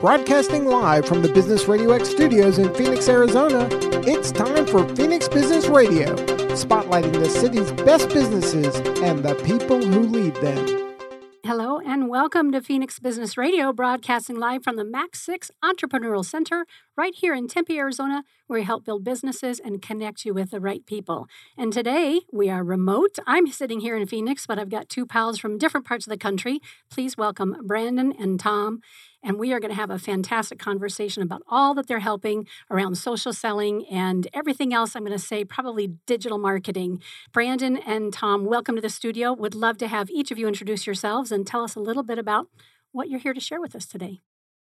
Broadcasting live from the Business Radio X studios in Phoenix, Arizona, it's time for Phoenix Business Radio, spotlighting the city's best businesses and the people who lead them. Hello and welcome to Phoenix Business Radio, broadcasting live from the Max 6 Entrepreneurial Center right here in Tempe, Arizona, where we help build businesses and connect you with the right people. And today we are remote. I'm sitting here in Phoenix, but I've got two pals from different parts of the country. Please welcome Brandon and Tom and we are going to have a fantastic conversation about all that they're helping around social selling and everything else. I'm going to say probably digital marketing. Brandon and Tom, welcome to the studio. Would love to have each of you introduce yourselves and tell us a little bit about what you're here to share with us today.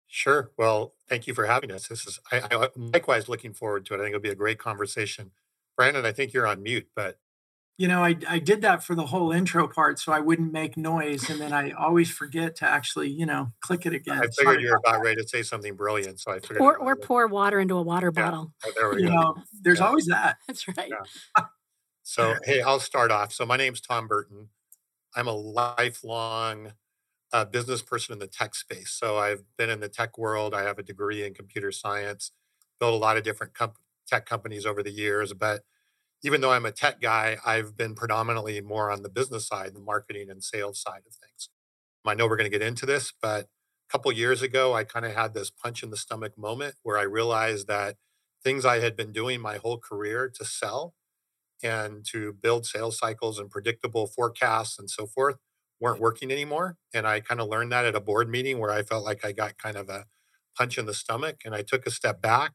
Sure. Well, thank you for having us. This is I, I likewise looking forward to it. I think it'll be a great conversation. Brandon, I think you're on mute, but you know, I, I did that for the whole intro part so I wouldn't make noise. And then I always forget to actually, you know, click it again. I figured Sorry you were about ready to say something brilliant. So I figured. Or, or pour water into a water yeah. bottle. Oh, there we you go. Know, there's yeah. always that. That's right. Yeah. So, hey, I'll start off. So, my name's Tom Burton. I'm a lifelong uh, business person in the tech space. So, I've been in the tech world. I have a degree in computer science, built a lot of different comp- tech companies over the years. But even though I'm a tech guy, I've been predominantly more on the business side, the marketing and sales side of things. I know we're going to get into this, but a couple years ago, I kind of had this punch in the stomach moment where I realized that things I had been doing my whole career to sell and to build sales cycles and predictable forecasts and so forth weren't working anymore. And I kind of learned that at a board meeting where I felt like I got kind of a punch in the stomach and I took a step back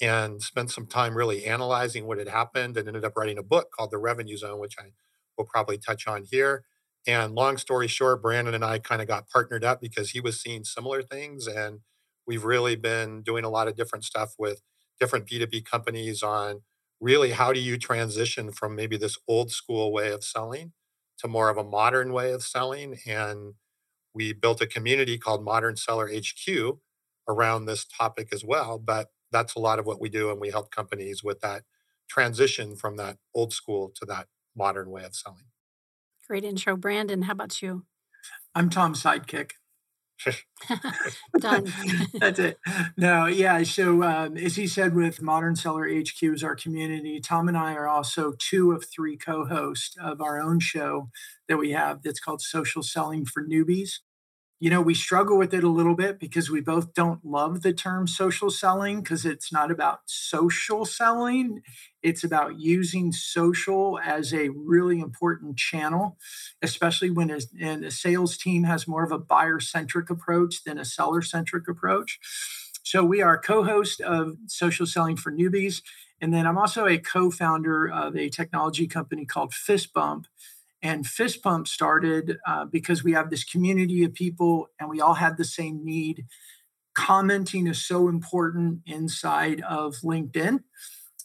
and spent some time really analyzing what had happened and ended up writing a book called The Revenue Zone, which I will probably touch on here. And long story short, Brandon and I kind of got partnered up because he was seeing similar things. And we've really been doing a lot of different stuff with different B2B companies on really how do you transition from maybe this old school way of selling to more of a modern way of selling. And we built a community called Modern Seller HQ around this topic as well. But that's a lot of what we do and we help companies with that transition from that old school to that modern way of selling. Great intro brandon. How about you? I'm tom's sidekick. Done. That's it. No yeah so um, as he said with modern seller hq is our community tom and i are also two of three co-hosts of our own show that we have that's called social selling for newbies you know, we struggle with it a little bit because we both don't love the term social selling because it's not about social selling. It's about using social as a really important channel, especially when a, sales team has more of a buyer centric approach than a seller centric approach. So we are co host of Social Selling for Newbies. And then I'm also a co founder of a technology company called Fist Bump and Fist Bump started uh, because we have this community of people and we all had the same need. Commenting is so important inside of LinkedIn.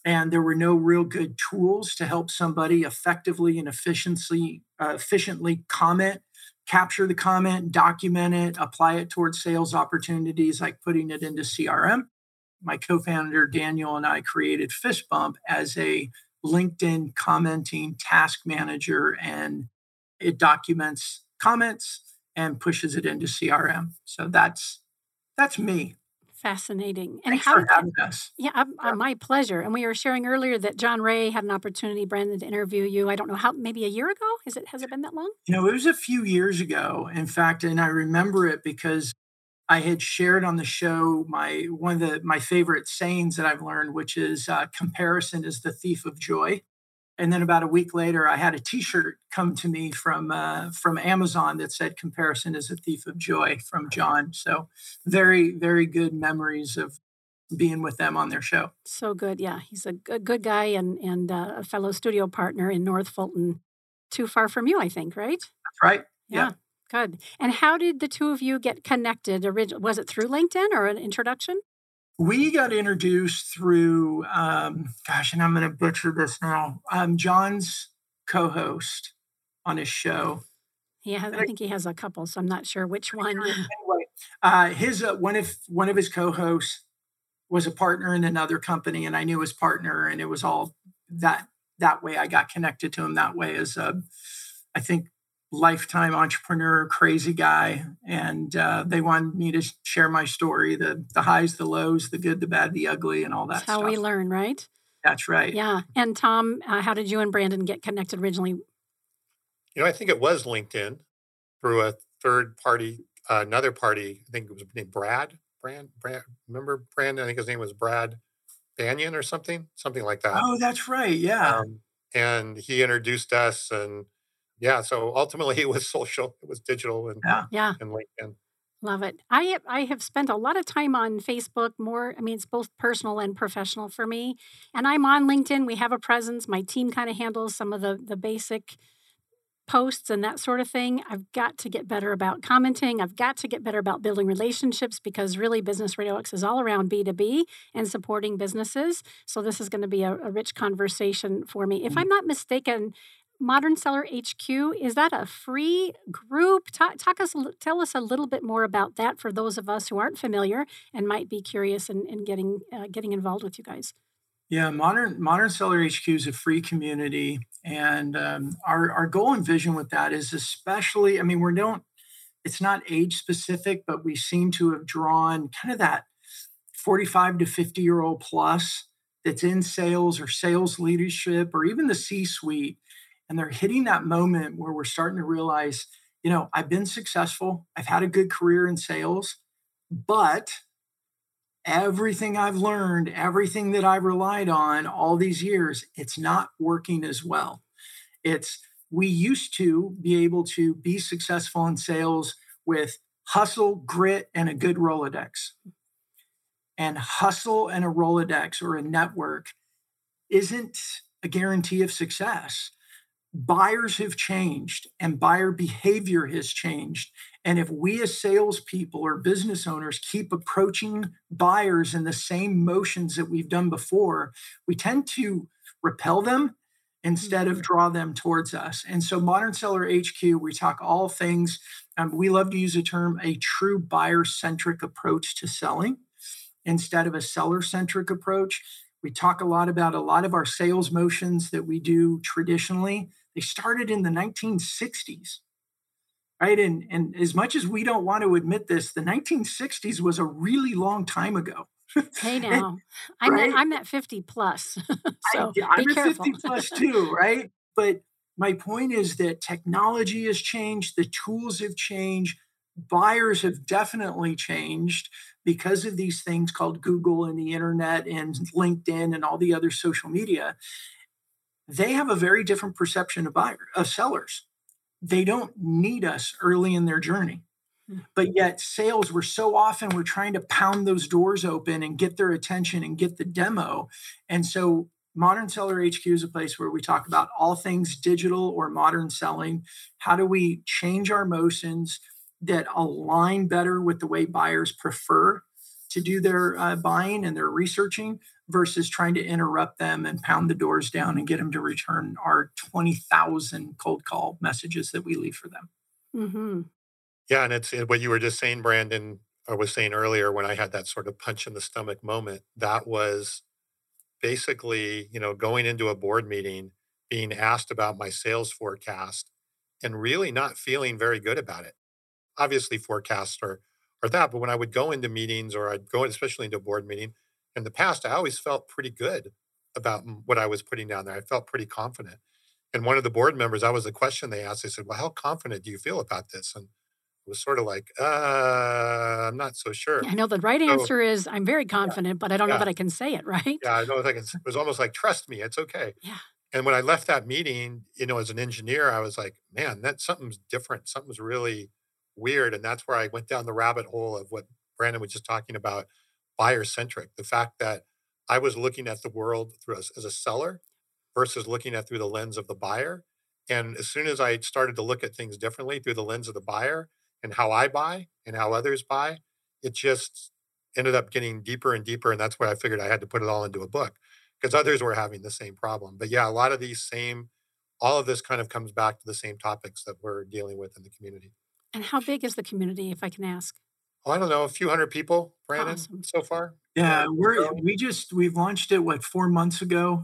And there were no real good tools to help somebody effectively and efficiently, uh, efficiently comment, capture the comment, document it, apply it towards sales opportunities, like putting it into CRM. My co founder Daniel and I created Fist Bump as a LinkedIn commenting task manager and it documents comments and pushes it into CRM. So that's that's me. Fascinating. And Thanks how for having us. Yeah, uh, my pleasure. And we were sharing earlier that John Ray had an opportunity, Brandon, to interview you. I don't know how, maybe a year ago. Is it has it been that long? You know, it was a few years ago. In fact, and I remember it because I had shared on the show my one of the my favorite sayings that I've learned, which is uh, comparison is the thief of joy. And then about a week later, I had a T-shirt come to me from uh, from Amazon that said "Comparison is a thief of joy" from John. So very very good memories of being with them on their show. So good, yeah. He's a good good guy and and uh, a fellow studio partner in North Fulton, too far from you, I think, right? That's right. yeah. yeah. Good. And how did the two of you get connected? Originally? Was it through LinkedIn or an introduction? We got introduced through, um, gosh, and I'm going to butcher this now. Um, John's co-host on his show. Yeah, I think he has a couple, so I'm not sure which one. Anyway, uh, his uh, one of one of his co-hosts was a partner in another company, and I knew his partner, and it was all that that way. I got connected to him that way as a, I think lifetime entrepreneur, crazy guy, and uh, they wanted me to share my story the the highs, the lows, the good, the bad, the ugly, and all that. That's how stuff. we learn, right? That's right. Yeah. And Tom, uh, how did you and Brandon get connected originally? You know, I think it was LinkedIn through a third party, uh, another party. I think it was named Brad. Brand, Brad. Remember Brandon? I think his name was Brad Banyan or something, something like that. Oh, that's right. Yeah. Um, and he introduced us, and yeah, so ultimately it was social, it was digital, and Yeah. Yeah. and LinkedIn. Love it. I have, I have spent a lot of time on Facebook. More, I mean, it's both personal and professional for me. And I'm on LinkedIn. We have a presence. My team kind of handles some of the the basic posts and that sort of thing. I've got to get better about commenting. I've got to get better about building relationships because really Business Radio X is all around B2B and supporting businesses. So this is going to be a, a rich conversation for me. If I'm mm. not mistaken, Modern Seller HQ is that a free group? Talk, talk us, tell us a little bit more about that for those of us who aren't familiar and might be curious in, in getting uh, getting involved with you guys. Yeah, modern modern seller HQ is a free community, and um, our our goal and vision with that is especially. I mean, we don't. It's not age specific, but we seem to have drawn kind of that forty five to fifty year old plus that's in sales or sales leadership or even the C suite, and they're hitting that moment where we're starting to realize, you know, I've been successful, I've had a good career in sales, but everything I've learned, everything that I've relied on all these years, it's not working as well. It's we used to be able to be successful in sales with hustle, grit, and a good Rolodex. And hustle and a Rolodex or a network isn't a guarantee of success. Buyers have changed and buyer behavior has changed. And if we as salespeople or business owners keep approaching buyers in the same motions that we've done before, we tend to repel them instead of draw them towards us. And so, Modern Seller HQ, we talk all things. Um, we love to use the term a true buyer centric approach to selling instead of a seller centric approach. We talk a lot about a lot of our sales motions that we do traditionally. They started in the 1960s right? And and as much as we don't want to admit this the 1960s was a really long time ago hey now i'm right? at, i'm at 50 plus so I, am be at careful. 50 plus too right? But my point is that technology has changed the tools have changed buyers have definitely changed because of these things called google and the internet and linkedin and all the other social media they have a very different perception of buyer of sellers they don't need us early in their journey. But yet, sales, we're so often we're trying to pound those doors open and get their attention and get the demo. And so, Modern Seller HQ is a place where we talk about all things digital or modern selling. How do we change our motions that align better with the way buyers prefer to do their uh, buying and their researching versus trying to interrupt them and pound the doors down and get them to return our 20,000 cold call messages that we leave for them. mm-hmm. Yeah, and it's what you were just saying, Brandon, or was saying earlier when I had that sort of punch in the stomach moment. That was basically, you know, going into a board meeting, being asked about my sales forecast, and really not feeling very good about it. Obviously, forecasts are are that, but when I would go into meetings or I'd go, especially into a board meeting, in the past, I always felt pretty good about what I was putting down there. I felt pretty confident. And one of the board members, that was the question they asked. They said, "Well, how confident do you feel about this?" And it was sort of like, uh, I'm not so sure. I know the right So- answer is I'm very confident, but I don't know that I can say it, right? Yeah, I know. Like it's, it was almost like, trust me, it's okay. Yeah. And when I left that meeting, you know, as an engineer, I was like, man, that something's different. Something's really weird. And that's where I went down the rabbit hole of what Brandon was just talking about, buyer centric. The fact that I was looking at the world through as, as a seller versus looking at through the lens of the buyer. And as soon as I started to look at things differently through the lens of the buyer and how I buy and how others buy, it just ended up getting deeper and deeper. And that's why I figured I had to put it all into a book because others were having the same problem. But yeah, a lot of these same, all of this kind of comes back to the same topics that we're dealing with in the community. And how big is the community, if I can ask? Oh, I don't know, a few hundred people, Brandon, Awesome. so far. Yeah, Yeah, we're we just we've launched it what four months ago.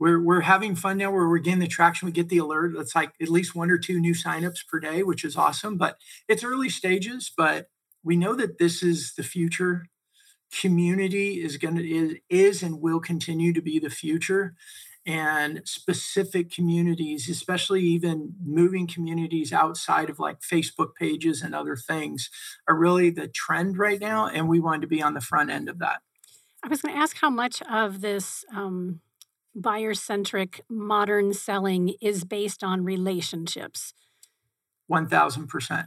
we're we're having fun now where we're getting the traction. We get the alert. It's like at least one or two new signups per day, which is awesome. But it's early stages, but we know that this is the future. Community is gonna is, is and will continue to be the future. And specific communities, especially even moving communities outside of like Facebook pages and other things, are really the trend right now. And we wanted to be on the front end of that. I was going to ask how much of this um, buyer centric modern selling is based on relationships. 1000%.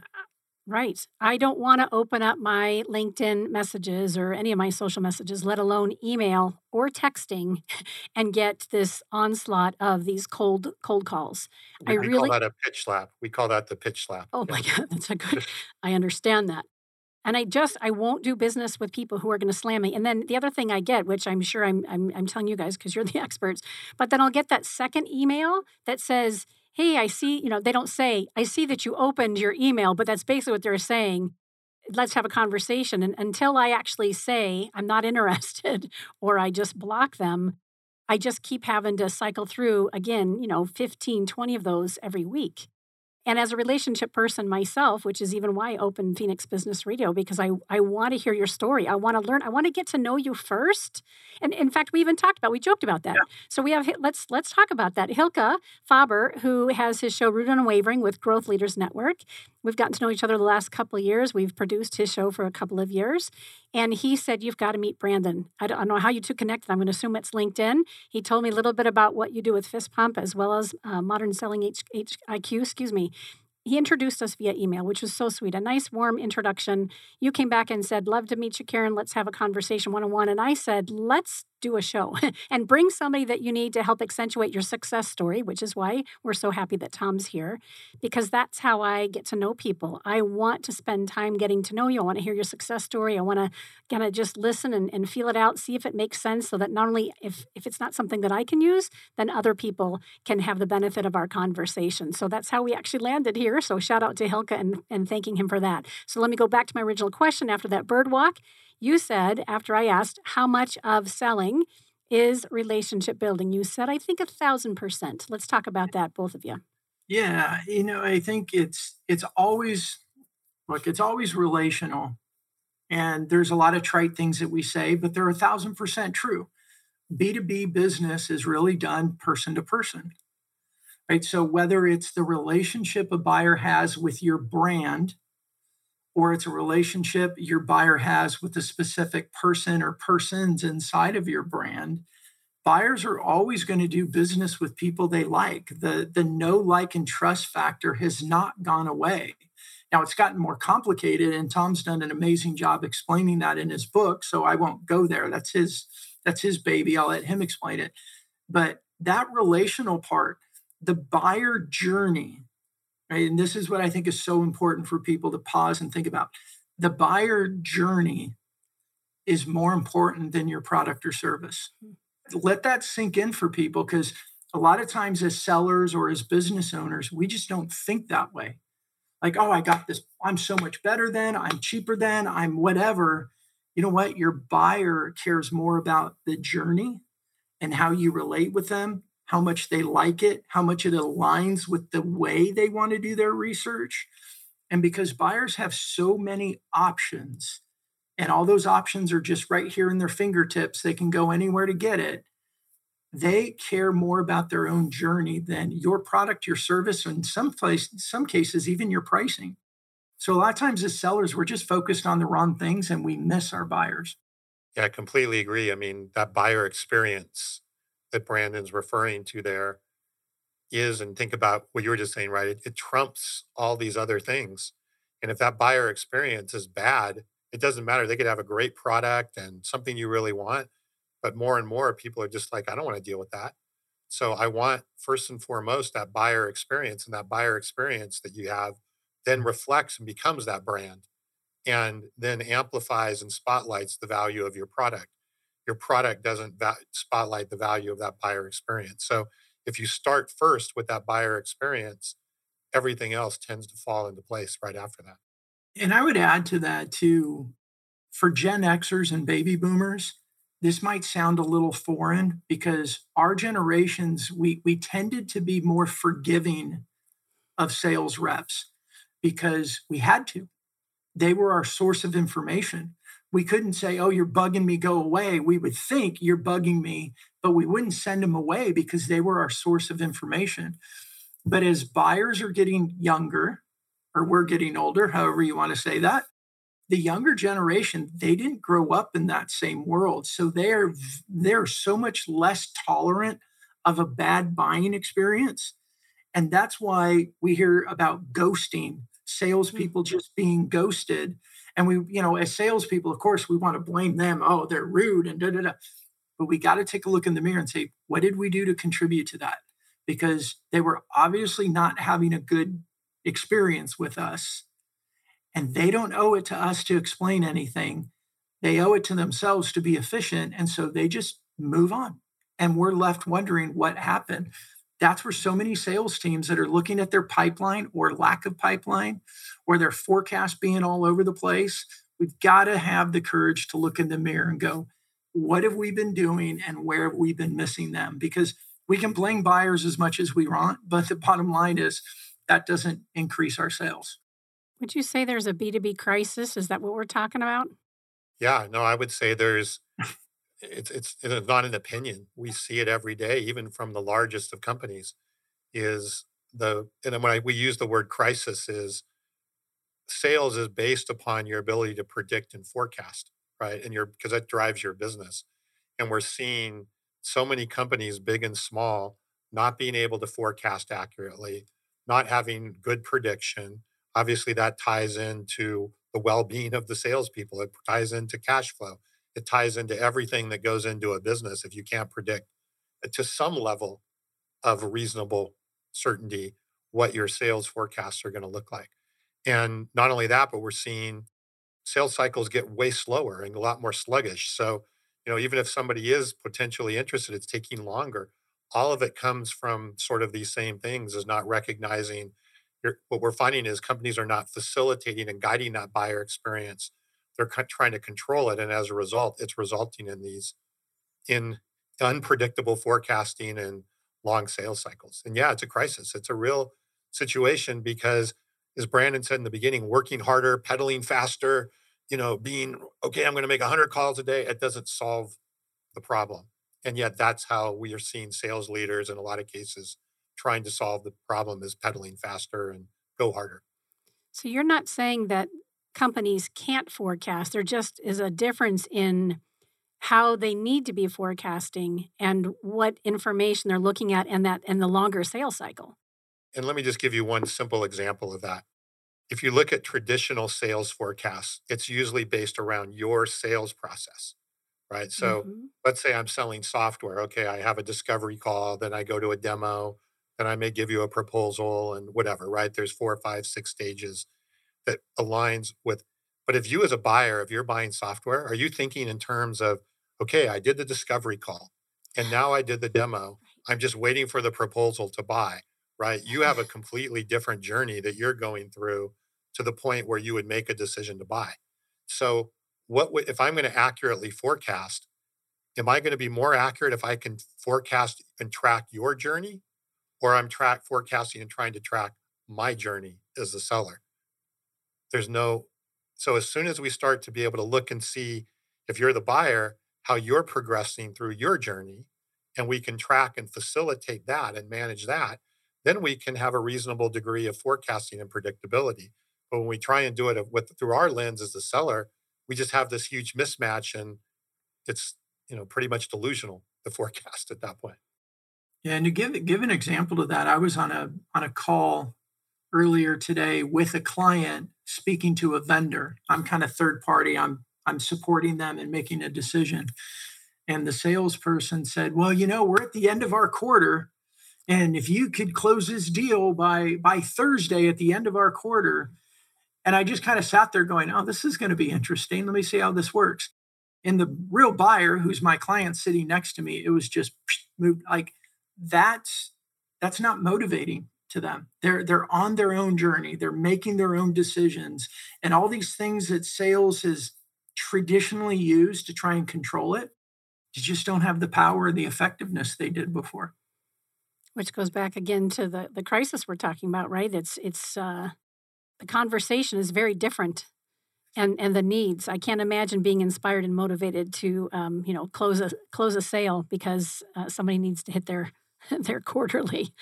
Right. I don't want to open up my LinkedIn messages or any of my social messages, let alone email or texting, and get this onslaught of these cold cold calls. We, I we really call that a pitch slap. We call that the pitch slap. Oh yeah. my god, that's a good. I understand that. And I just I won't do business with people who are going to slam me. And then the other thing I get, which I'm sure I'm I'm, I'm telling you guys because you're the experts, but then I'll get that second email that says, "Hey, I see." You know, they don't say, "I see that you opened your email," but that's basically what they're saying. Let's have a conversation. And until I actually say I'm not interested or I just block them, I just keep having to cycle through again, you know, 15, 20 of those every week. And as a relationship person myself, which is even why I opened Phoenix Business Radio, because I, I want to hear your story. I want to learn. I want to get to know you first. And in fact, we even talked about, we joked about that. Yeah. So we have, let's let's talk about that. Hilke Faber, who has his show Rooted and Unwavering with Growth Leaders Network. We've gotten to know each other the last couple of years. We've produced his show for a couple of years. And he said, You've got to meet Brandon. I don't, know how you two connected. I'm going to assume it's LinkedIn. He told me a little bit about what you do with Fist Bump as well as uh, Modern Selling H- H- IQ, excuse me he introduced us via email, which was so sweet. A nice, warm introduction. You came back and said, Love to meet you, Karen. Let's have a conversation one on one. And I said, Let's do a show and bring somebody that you need to help accentuate your success story, which is why we're so happy that Tom's here, because that's how I get to know people. I want to spend time getting to know you. I want to hear your success story. I want to kind of just listen and, and feel it out, see if it makes sense so that not only if, if it's not something that I can use, then other people can have the benefit of our conversation. So that's how we actually landed here. So shout out to Hilke and, and thanking him for that. So let me go back to my original question after that bird walk. You said, after I asked, how much of selling is relationship building? You said, I think a thousand percent. Let's talk about that, both of you. Yeah, you know, I think it's it's always look, it's always relational. And there's a lot of trite things that we say, but they're a thousand percent true. B2B business is really done person to person. Right. So whether it's the relationship a buyer has with your brand or it's a relationship your buyer has with a specific person or persons inside of your brand buyers are always going to do business with people they like. The the know like and trust factor has not gone away. Now it's gotten more complicated and tom's done an amazing job explaining that in his book so i won't go there. That's his that's his baby. I'll let him explain it. But that relational part the buyer journey Right? And this is what I think is so important for people to pause and think about. The buyer journey is more important than your product or service. Let that sink in for people because a lot of times, as sellers or as business owners, we just don't think that way. Like, oh, I got this, I'm so much better than, I'm cheaper than, I'm whatever. You know what? Your buyer cares more about the journey and how you relate with them how much they like it, how much it aligns with the way they want to do their research. And because buyers have so many options, and all those options are just right here in their fingertips, they can go anywhere to get it. They care more about their own journey than your product, your service, and some place, some cases, even your pricing. So a lot of times as sellers, we're just focused on the wrong things and we miss our buyers. Yeah, I completely agree. I mean, that buyer experience that Brandon's referring to there is, and think about what you were just saying, right? It, it trumps all these other things. And if that buyer experience is bad, it doesn't matter. They could have a great product and something you really want, but more and more people are just like, I don't want to deal with that. So I want first and foremost that buyer experience, and that buyer experience that you have then reflects and becomes that brand and then amplifies and spotlights the value of your product your product doesn't va- spotlight the value of that buyer experience. So if you start first with that buyer experience, everything else tends to fall into place right after that. And I would add to that too, for Gen Xers and baby boomers, this might sound a little foreign because our generations we we tended to be more forgiving of sales reps because we had to they were our source of information we couldn't say oh you're bugging me go away. We would think you're bugging me but we wouldn't send them away because they were our source of information. But as buyers are getting younger or we're getting older however you want to say that the younger generation they didn't grow up in that same world. So they're they're so much less tolerant of a bad buying experience. And that's why we hear about ghosting salespeople mm-hmm. just being ghosted and we you know as salespeople of course we want to blame them oh they're rude and da da da but we got to take a look in the mirror and say what did we do to contribute to that because they were obviously not having a good experience with us and they don't owe it to us to explain anything. They owe it to themselves to be efficient. And so they just move on. And we're left wondering what happened. That's where so many sales teams that are looking at their pipeline or lack of pipeline or their forecast being all over the place, we've got to have the courage to look in the mirror and go, what have we been doing and where have we been missing them? Because we can blame buyers as much as we want, but the bottom line is that doesn't increase our sales. Would you say there's a B2B crisis? Is that what we're talking about? Yeah, no, I would say there's it's it's it's not an opinion. We see it every day, even from the largest of companies. Is the and when I, we use the word crisis, is sales is based upon your ability to predict and forecast, right? And your because that drives your business. And we're seeing so many companies, big and small, not being able to forecast accurately, not having good prediction, obviously that ties into the well-being of the salespeople. It ties into cash flow. It ties into everything that goes into a business. If you can't predict uh, to some level of reasonable certainty what your sales forecasts are going to look like. And not only that, but we're seeing sales cycles get way slower and a lot more sluggish. So, you know, even if somebody is potentially interested, it's taking longer. All of it comes from sort of these same things is not recognizing what we're finding is companies are not facilitating and guiding that buyer experience. They're trying to control it, and as a result, it's resulting in these in unpredictable forecasting and long sales cycles. And yeah, it's a crisis. It's a real situation because, as Brandon said in the beginning, working harder, pedaling faster, you know, being okay, I'm going to make 100 calls a day. It doesn't solve the problem. And yet, that's how we are seeing sales leaders in a lot of cases trying to solve the problem is pedaling faster and go harder. So you're not saying that companies can't forecast. There just is a difference in how they need to be forecasting and what information they're looking at and that and the longer sales cycle. And let me just give you one simple example of that. If you look at traditional sales forecasts, it's usually based around your sales process, right? So mm-hmm. let's say I'm selling software. Okay, I have a discovery call, then I go to a demo, then I may give you a proposal and whatever, right? There's four, five, six stages that aligns with. But if you, as a buyer, if you're buying software, are you thinking in terms of, okay, I did the discovery call and now I did the demo. I'm just waiting for the proposal to buy, right? You have a completely different journey that you're going through to the point where you would make a decision to buy. So, what would, if I'm going to accurately forecast? Am I going to be more accurate if I can forecast and track your journey or I'm track forecasting and trying to track my journey as the seller. There's no so as soon as we start to be able to look and see if you're the buyer, how you're progressing through your journey, and we can track and facilitate that and manage that, then we can have a reasonable degree of forecasting and predictability. But when we try and do it with through our lens as the seller, we just have this huge mismatch and it's you know pretty much delusional the forecast at that point. Yeah, and to give give an example of that, I was on a on a call earlier today with a client speaking to a vendor. I'm kind of third party. I'm I'm supporting them and making a decision. And the salesperson said, "Well, you know, we're at the end of our quarter, and if you could close this deal by by Thursday at the end of our quarter." And I just kind of sat there going, "Oh, this is going to be interesting. Let me see how this works." And the real buyer, who's my client sitting next to me, it was just moved like that's that's not motivating to them. They're they're on their own journey. They're making their own decisions, and all these things that sales has traditionally used to try and control it. you just don't have the power or the effectiveness they did before. Which goes back again to the the crisis we're talking about, right? It's it's uh, the conversation is very different, and and the needs. I can't imagine being inspired and motivated to um, you know close a close a sale because uh, somebody needs to hit their their quarterly.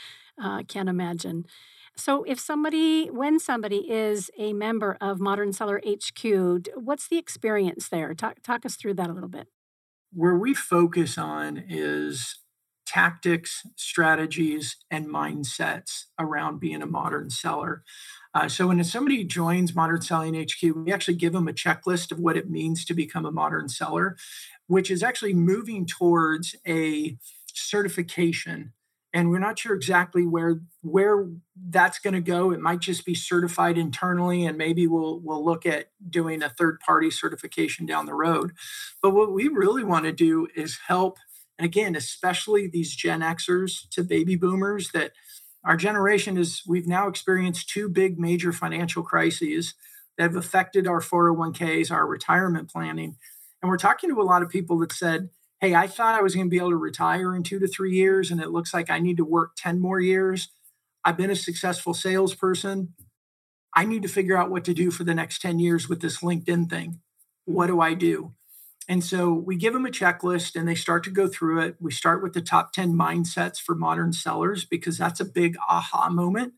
Uh, can't imagine. So, if somebody, when somebody is a member of Modern Seller HQ, what's the experience there? Talk, talk us through that a little bit. Where we focus on is tactics, strategies, and mindsets around being a modern seller. Uh, so when somebody joins Modern Selling HQ, we actually give them a checklist of what it means to become a modern seller, which is actually moving towards a certification and we're not sure exactly where where that's going to go. It might just be certified internally and maybe we'll we'll look at doing a third party certification down the road. But what we really want to do is help and again especially these gen xers to baby boomers that our generation is we've now experienced two big major financial crises that have affected our 401ks our retirement planning. And we're talking to a lot of people that said hey, I thought I was going to be able to retire in two to three years, and it looks like I need to work 10 more years. I've been a successful salesperson. I need to figure out what to do for the next 10 years with this LinkedIn thing. What do I do? And so we give them a checklist and they start to go through it. We start with the top 10 mindsets for modern sellers because that's a big aha moment.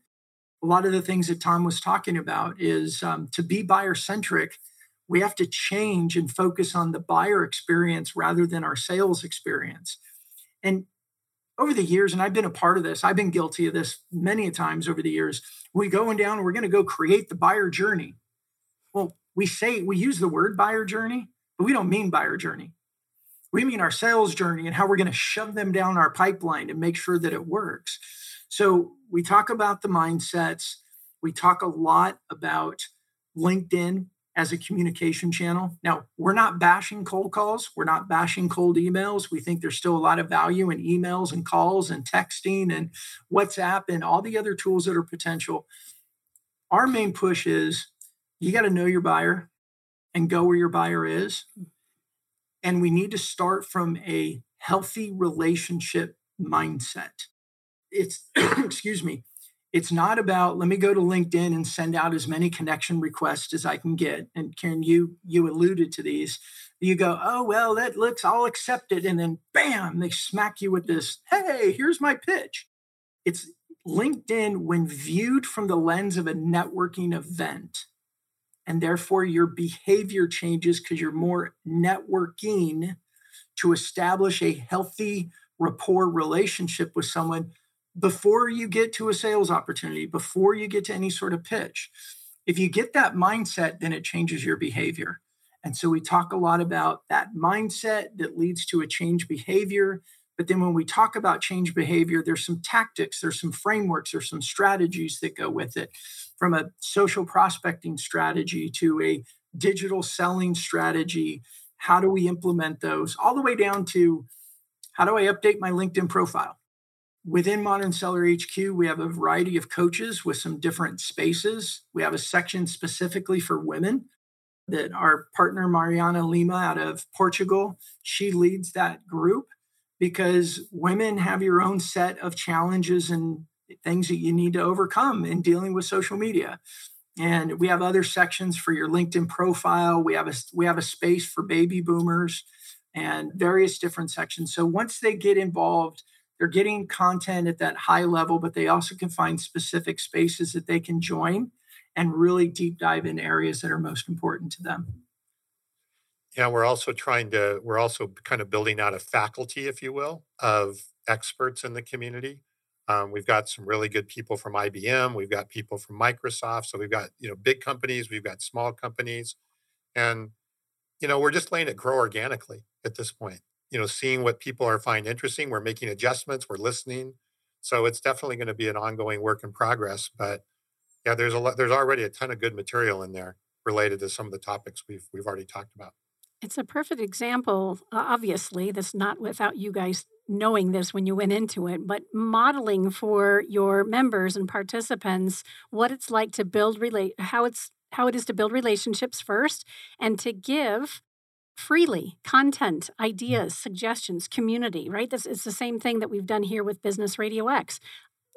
A lot of the things that Tom was talking about is um, to be buyer centric we have to change and focus on the buyer experience rather than our sales experience. And over the years, and I've been a part of this, I've been guilty of this many a times over the years. We going down, we're going to go create the buyer journey. Well, we say we use the word buyer journey, but we don't mean buyer journey. We mean our sales journey and how we're going to shove them down our pipeline and make sure that it works. So we talk about the mindsets. We talk a lot about LinkedIn as a communication channel. Now, we're not bashing cold calls, we're not bashing cold emails. We think there's still a lot of value in emails and calls and texting and WhatsApp and all the other tools that are potential. Our main push is you got to know your buyer and go where your buyer is. And we need to start from a healthy relationship mindset. It's, excuse me, it's not about let me go to linkedin and send out as many connection requests as i can get. And karen you you alluded to these. You go oh well that looks accept it. And then bam they smack you with this hey here's my pitch. It's linkedin when viewed from the lens of a networking event and therefore your behavior changes because you're more networking to establish a healthy rapport relationship with someone before you get to a sales opportunity, before you get to any sort of pitch. If you get that mindset, then it changes your behavior. And so we talk a lot about that mindset that leads to a change behavior. But then when we talk about change behavior, there's some tactics, there's some frameworks, there's some strategies that go with it from a social prospecting strategy to a digital selling strategy. How do we implement those? All the way down to how do I update my LinkedIn profile? Within Modern Seller HQ, we have a variety of coaches with some different spaces. We have a section specifically for women that our partner Mariana Lima out of Portugal, she leads that group because women have your own set of challenges and things that you need to overcome in dealing with social media. And we have other sections for your LinkedIn profile. We have a we have a space for baby boomers and various different sections. So once they get involved, they're getting content at that high level, but they also can find specific spaces that they can join and really deep dive in areas that are most important to them. Yeah, we're also trying to, we're also kind of building out a faculty, if you will, of experts in the community. Um, we've got some really good people from IBM. We've got people from Microsoft. So we've got, you know, big companies, we've got small companies. And, you know, we're just letting it grow organically at this point you know, seeing what people are find interesting. We're making adjustments. We're listening. So it's definitely going to be an ongoing work in progress. But yeah, there's a lot. There's already a ton of good material in there related to some of the topics we've we've already talked about. It's a perfect example. Obviously, that's not without you guys knowing this when you went into it, but modeling for your members and participants what it's like to build relate how it's how it is to build relationships first and to give freely content, ideas, suggestions, community, right? This is the same thing that we've done here with Business Radio X.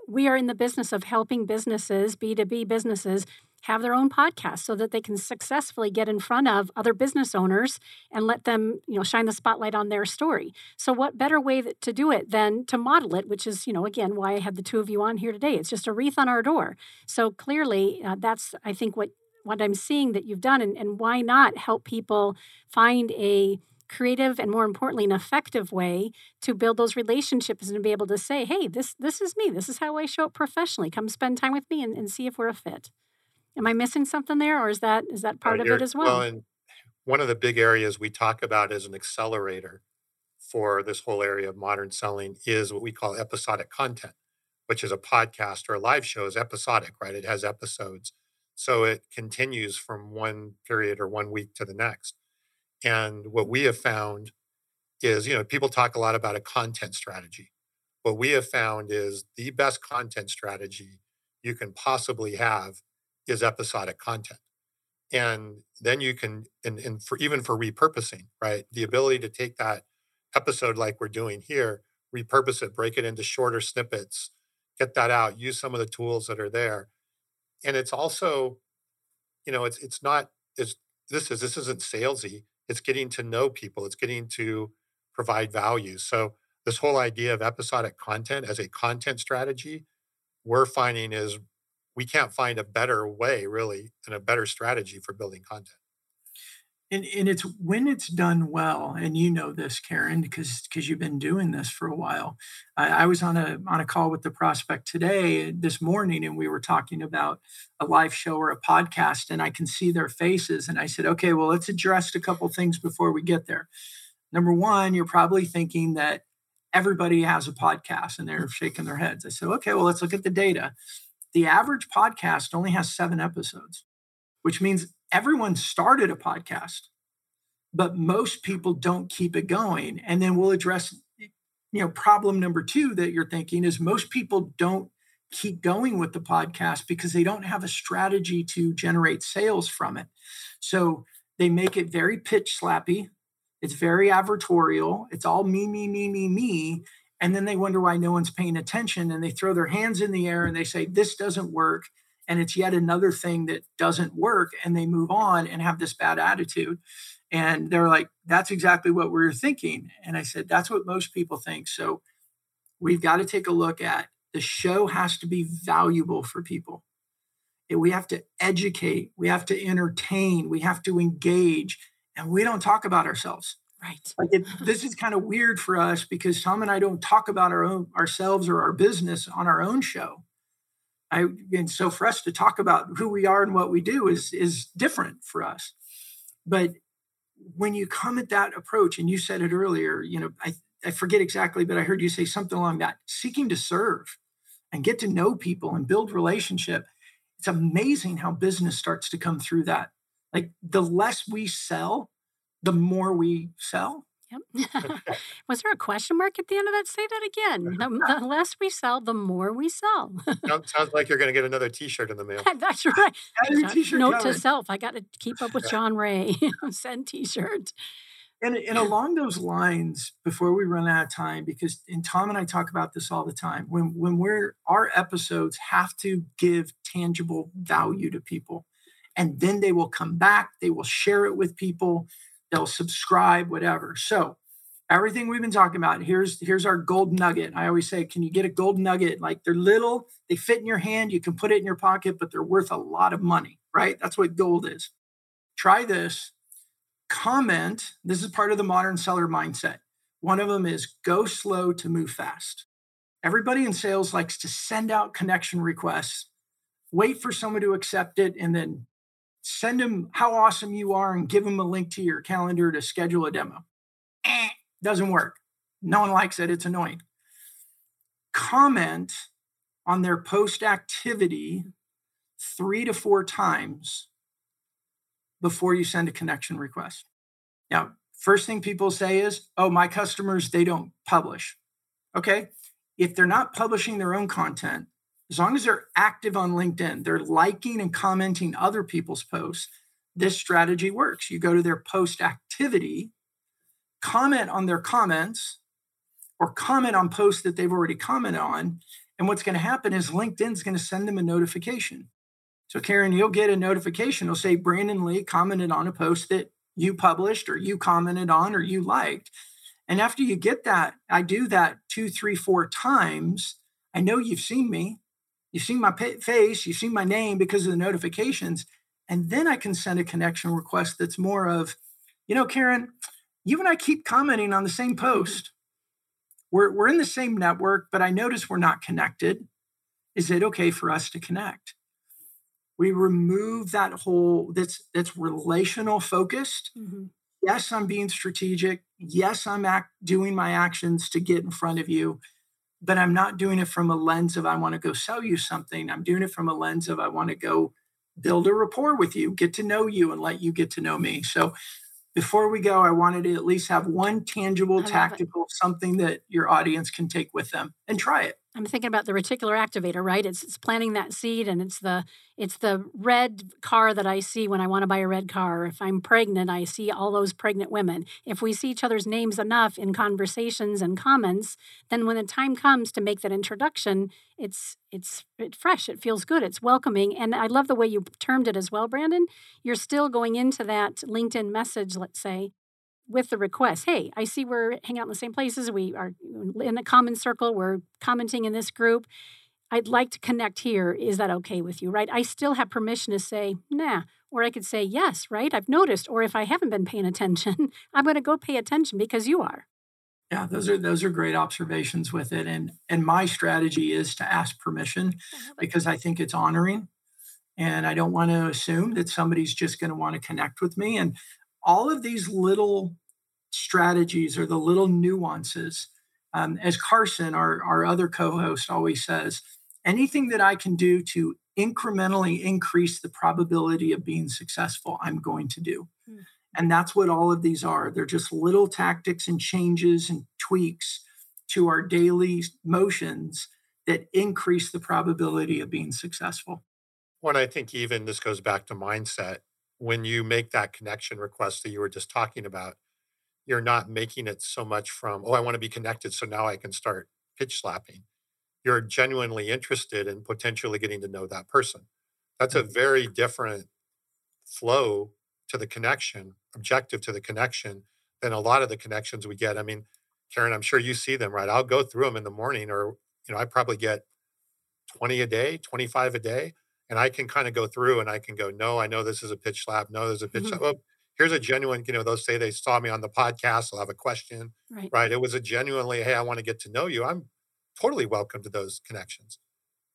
We are in the business of helping businesses, B2B businesses, have their own podcast so that they can successfully get in front of other business owners and let them, you know, shine the spotlight on their story. So what better way to do it than to model it, which is, you know, again, why I had the two of you on here today. It's just a wreath on our door. So clearly, uh, that's I think what what I'm seeing that you've done and, and why not help people find a creative and more importantly an effective way to build those relationships and to be able to say hey this this is me this is how i show up professionally come spend time with me and, and see if we're a fit Am I missing something there, or is that is that uh, part of it as well? Well, and one of the big areas we talk about as an accelerator for this whole area of modern selling is what we call episodic content, which is a podcast or a live show is episodic, right? It has episodes. So it continues from one period or one week to the next. And what we have found is, you know, people talk a lot about a content strategy. What we have found is the best content strategy you can possibly have is episodic content and then you can and, and for even for repurposing right the ability to take that episode like we're doing here repurpose it break it into shorter snippets get that out use some of the tools that are there and it's also you know it's it's not it's this is this isn't salesy it's getting to know people it's getting to provide value. So this whole idea of episodic content as a content strategy we're finding is we can't find a better way really and a better strategy for building content and, and it's when it's done well and you know this karen because because you've been doing this for a while. I, I, was on a on a call with the prospect today this morning and we were talking about a live show or a podcast and i can see their faces and i said okay well let's address a couple things before we get there. Number one you're probably thinking that everybody has a podcast and they're shaking their heads. I said okay well let's look at the data. The average podcast only has seven episodes, which means everyone started a podcast, but most people don't keep it going. And then we'll address, you know, problem number two that you're thinking is most people don't keep going with the podcast because they don't have a strategy to generate sales from it. So they make it very pitch slappy. It's very advertorial. It's all me, me, me, me, me and then they wonder why no one's paying attention and they throw their hands in the air and they say this doesn't work and it's yet another thing that doesn't work and they move on and have this bad attitude and they're like that's exactly what we are thinking and i said that's what most people think so we've got to take a look at the show has to be valuable for people we have to educate we have to entertain we have to engage and we don't talk about ourselves Right. Like it, this is kind of weird for us because Tom and I don't talk about our own ourselves or our business on our own show. I and so for us to talk about who we are and what we do is is different for us. But when you come at that approach, and you said it earlier, you know, I, I forget exactly, but I heard you say something along that seeking to serve and get to know people and build relationship. It's amazing how business starts to come through that. Like the less we sell, the more we sell. Yep. Was there a question mark at the end of that? Say that again. The, the less we sell, the more we sell. Sounds like you're going to get another T-shirt in the mail. That's right. Note to self: I got to keep up with John Ray. Send T-shirt. And, and along those lines, before we run out of time, because and Tom and I talk about this all the time, when when we're our episodes have to give tangible value to people, and then they will come back, they will share it with people they'll subscribe, whatever. So everything we've been talking about, here's here's our gold nugget. I always say, can you get a gold nugget? Like they're little, they fit in your hand, you can put it in your pocket, but they're worth a lot of money, right? That's what gold is. Try this. Comment. This is part of the modern seller mindset. One of them is go slow to move fast. Everybody in sales likes to send out connection requests, wait for someone to accept it, and then send them how awesome you are and give them a link to your calendar to schedule a demo. Eh, doesn't work. No one likes it. It's annoying. Comment on their post activity three to four times before you send a connection request. Now, first thing people say is, oh, my customers, they don't publish. Okay. If they're not publishing their own content, as long as they're active on LinkedIn, they're liking and commenting other people's posts, this strategy works. You go to their post activity comment on their comments, or comment on posts that they've already commented on. And what's going to happen is LinkedIn's going to send them a notification. So, Karen, you'll get a notification. It'll say Brandon Lee commented on a post that you published or you commented on or you liked. And after you get that, I do that two, three, four times. I know you've seen me. You've seen my face. You've seen my name because of the notifications. And then I can send a connection request that's more of, you know, Karen, you and I keep commenting on the same post. We're, we're in the same network, but I notice we're not connected. Is it okay for us to connect? We remove that whole that's that's relational focused. Mm-hmm. Yes, I'm being strategic. Yes, I'm act, doing my actions to get in front of you, but I'm not doing it from a lens of I want to go sell you something. I'm doing it from a lens of I want to go build a rapport with you, get to know you, and let you get to know me. So before we go, I wanted to at least have one tangible, tactical, it. something that your audience can take with them and try it. I'm thinking about the reticular activator, right? It's, it's planting that seed, and it's the it's the red car that I see when I want to buy a red car. If I'm pregnant, I see all those pregnant women. If we see each other's names enough in conversations and comments, then when the time comes to make that introduction, it's it's it's fresh. It feels good. It's welcoming, and I love the way you termed it as well, Brandon. You're still going into that LinkedIn message, let's say, with the request hey i see we're hanging out in the same places. We are in a common circle. We're commenting in this group. I'd like to connect here. Is that okay with you? Right? I still have permission to say nah or i could say yes right? I've noticed or if i haven't been paying attention i'm going to go pay attention because you are. Yeah those are those are great observations with it and and my strategy is to ask permission because i think it's honoring and i don't want to assume that somebody's just going to want to connect with me and all of these little strategies or the little nuances. Um, as Carson, our, our other co host, always says, anything that I can do to incrementally increase the probability of being successful, I'm going to do. Mm. And that's what all of these are. They're just little tactics and changes and tweaks to our daily motions that increase the probability of being successful. Well, I think even this goes back to mindset. When you make that connection request that you were just talking about, you're not making it so much from, oh, I want to be connected. So now I can start pitch slapping. You're genuinely interested in potentially getting to know that person. That's a mm-hmm. very different flow to the connection, objective to the connection than a lot of the connections we get. I mean, Karen, I'm sure you see them, right? I'll go through them in the morning, or, you know, I probably get 20 a day, 25 a day. And I can kind of go through and I can go, no, I know this is a pitch slap. No, there's a pitch mm-hmm. slap. Oh, here's a genuine, you know, they'll say they saw me on the podcast, they'll have a question, right? right? It was a genuinely, hey, I want to get to know you. I'm totally welcome to those connections.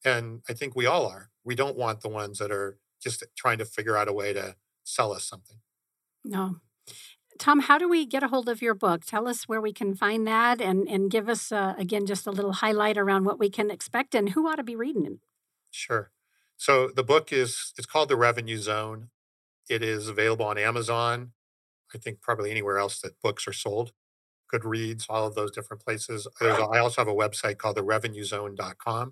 And I think we all are. We don't want the ones that are just trying to figure out a way to sell us something. No. Tom, how do we get a hold of your book? Tell us where we can find that and, and give us, uh, again, just a little highlight around what we can expect and who ought to be reading it. Sure. So the book is, it's called The Revenue Zone. It is available on Amazon. I think probably anywhere else that books are sold. Goodreads, all of those different places. There's, I also have a website called the therevenuezone.com.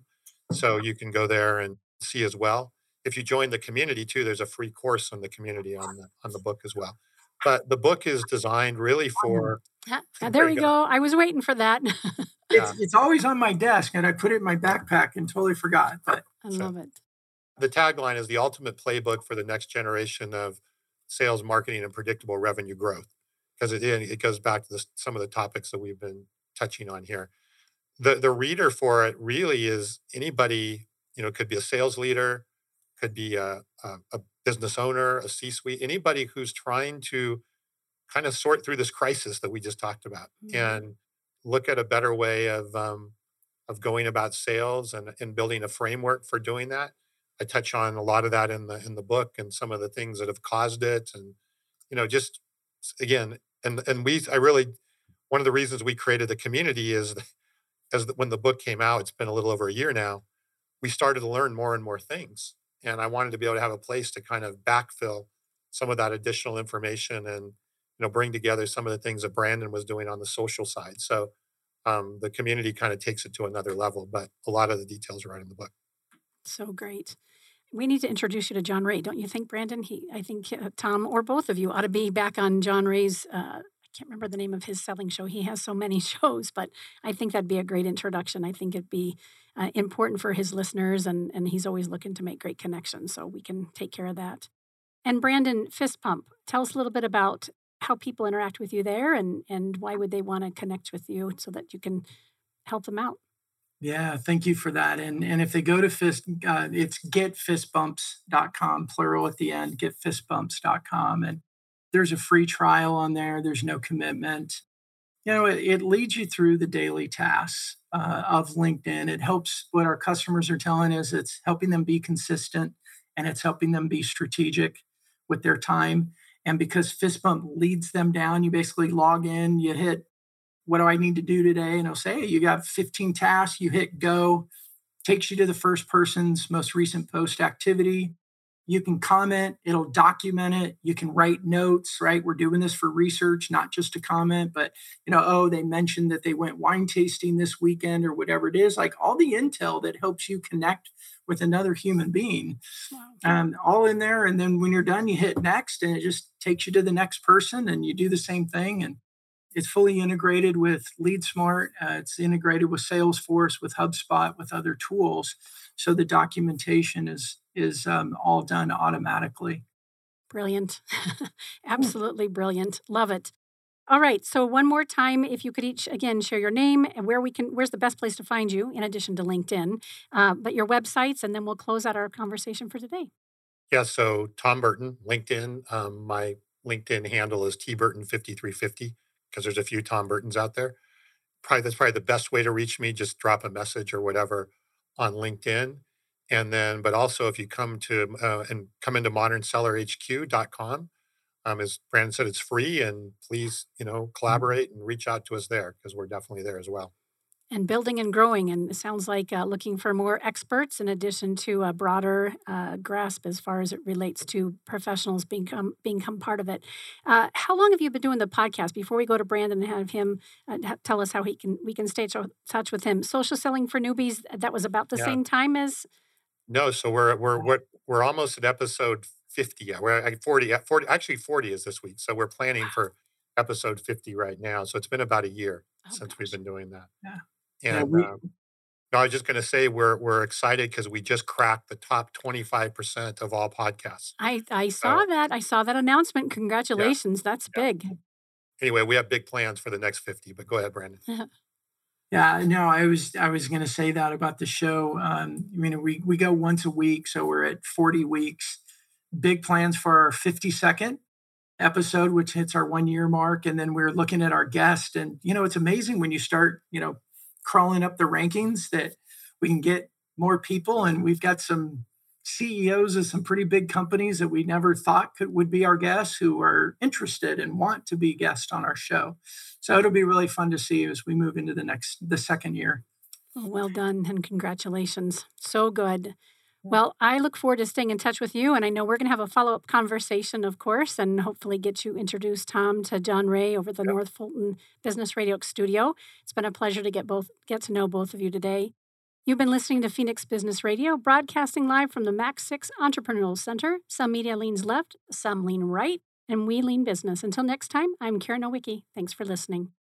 So you can go there and see as well. If you join the community too, there's a free course on the community on the on the book as well. But the book is designed really for. there we go. go. I was waiting for that. it's, it's always on my desk, and I put it in my backpack and totally forgot. But I love so. it the tagline is the ultimate playbook for the next generation of sales, marketing, and predictable revenue growth. Because it, it goes back to some of the topics that we've been touching on here. The, the reader for it really is anybody, you know, could be a sales leader, could be a, a, a business owner, a C suite, anybody who's trying to kind of sort through this crisis that we just talked about mm-hmm. and look at a better way of, um, of going about sales and, and building a framework for doing that I touch on a lot of that in the in the book and some of the things that have caused it, and you know, just again, and and we, I really, one of the reasons we created the community is, as the, when the book came out, it's been a little over a year now, we started to learn more and more things, and I wanted to be able to have a place to kind of backfill some of that additional information and you know bring together some of the things that Brandon was doing on the social side. So um, the community kind of takes it to another level, but a lot of the details are right in the book. So great. We need to introduce you to John Ray, don't you think, Brandon? He, I think uh, Tom or both of you ought to be back on John Ray's. Uh, I can't remember the name of his selling show. He has so many shows, but I think that'd be a great introduction. I think it'd be uh, important for his listeners, and and he's always looking to make great connections, so we can take care of that. And Brandon Fist Bump, tell us a little bit about how people interact with you there, and and why would they want to connect with you so that you can help them out. Yeah, thank you for that. And and if they go to fist, uh, it's getfistbumps.com, plural at the end, getfistbumps.com. And there's a free trial on there. There's no commitment. You know, it, it leads you through the daily tasks uh, of LinkedIn. It helps what our customers are telling us. It's helping them be consistent and it's helping them be strategic with their time. And because Fistbump leads them down, you basically log in, you hit what do I need to do today? And it'll say, hey, you got 15 tasks, you hit go, takes you to the first person's most recent post activity. You can comment, it'll document it. You can write notes, right? We're doing this for research, not just to comment, but you know, oh, they mentioned that they went wine tasting this weekend or whatever it is, like all the intel that helps you connect with another human being. Wow. Um, all in there. And then when you're done, you hit next and it just takes you to the next person and you do the same thing. And it's fully integrated with LeadSmart. Uh, it's integrated with Salesforce, with HubSpot, with other tools. So the documentation is is um, all done automatically. Brilliant, absolutely brilliant. Love it. All right. So one more time, if you could each again share your name and where we can, where's the best place to find you, in addition to LinkedIn, uh, but your websites, and then we'll close out our conversation for today. Yeah. So Tom Burton, LinkedIn. Um, my LinkedIn handle is tburton5350 because there's a few Tom Burtons out there. Probably that's probably the best way to reach me. Just drop a message or whatever on LinkedIn. And then, but also if you come to uh, and come into modernsellerhq.com, um, as Brandon said, it's free and please, you know, mm-hmm. collaborate and reach out to us there because we're definitely there as well and building and growing. And it sounds like uh, looking for more experts in addition to a broader uh, grasp as far as it relates to professionals being become part of it. Uh, how long have you been doing the podcast? Before we go to Brandon and have him uh, tell us how he can we can stay in touch with him. Social selling for newbies. That was about the yeah. same time as. No, so we're we're what we're almost at episode fifty. Yeah, we're at forty. At forty, actually, forty is this week. So we're planning wow. for episode 50 right now. So it's been about a year oh, since gosh. we've been doing that. Yeah. And yeah, we, um, I was just going to say we're we're excited because we just cracked the top twenty five percent of all podcasts. I I saw that. I saw that announcement. Congratulations, yeah, that's yeah. big. Anyway, we have big plans for the next fifty. But go ahead, Brandon. yeah, no, I was I was going to say that about the show. Um, you know, we we go once a week, so we're at forty weeks. Big plans for our fifty second episode, which hits our one year mark, and then we're looking at our guest. And you know, it's amazing when you start, you know crawling up the rankings that we can get more people and we've got some CEOs of some pretty big companies that we never thought could would be our guests who are interested and want to be guests on our show. So it'll be really fun to see as we move into the next the second year. Well, well done and congratulations. So good. Well, I look forward to staying in touch with you. And I know we're going to have a follow up conversation, of course, and hopefully get you introduced, Tom, to John Ray over the yep. North Fulton Business Radio studio. It's been a pleasure to get both get to know both of you today. You've been listening to Phoenix Business Radio, broadcasting live from the Max 6 Entrepreneurial Center. Some media leans left, some lean right, and we lean business. Until next time, I'm Karen Nowicki. Thanks for listening.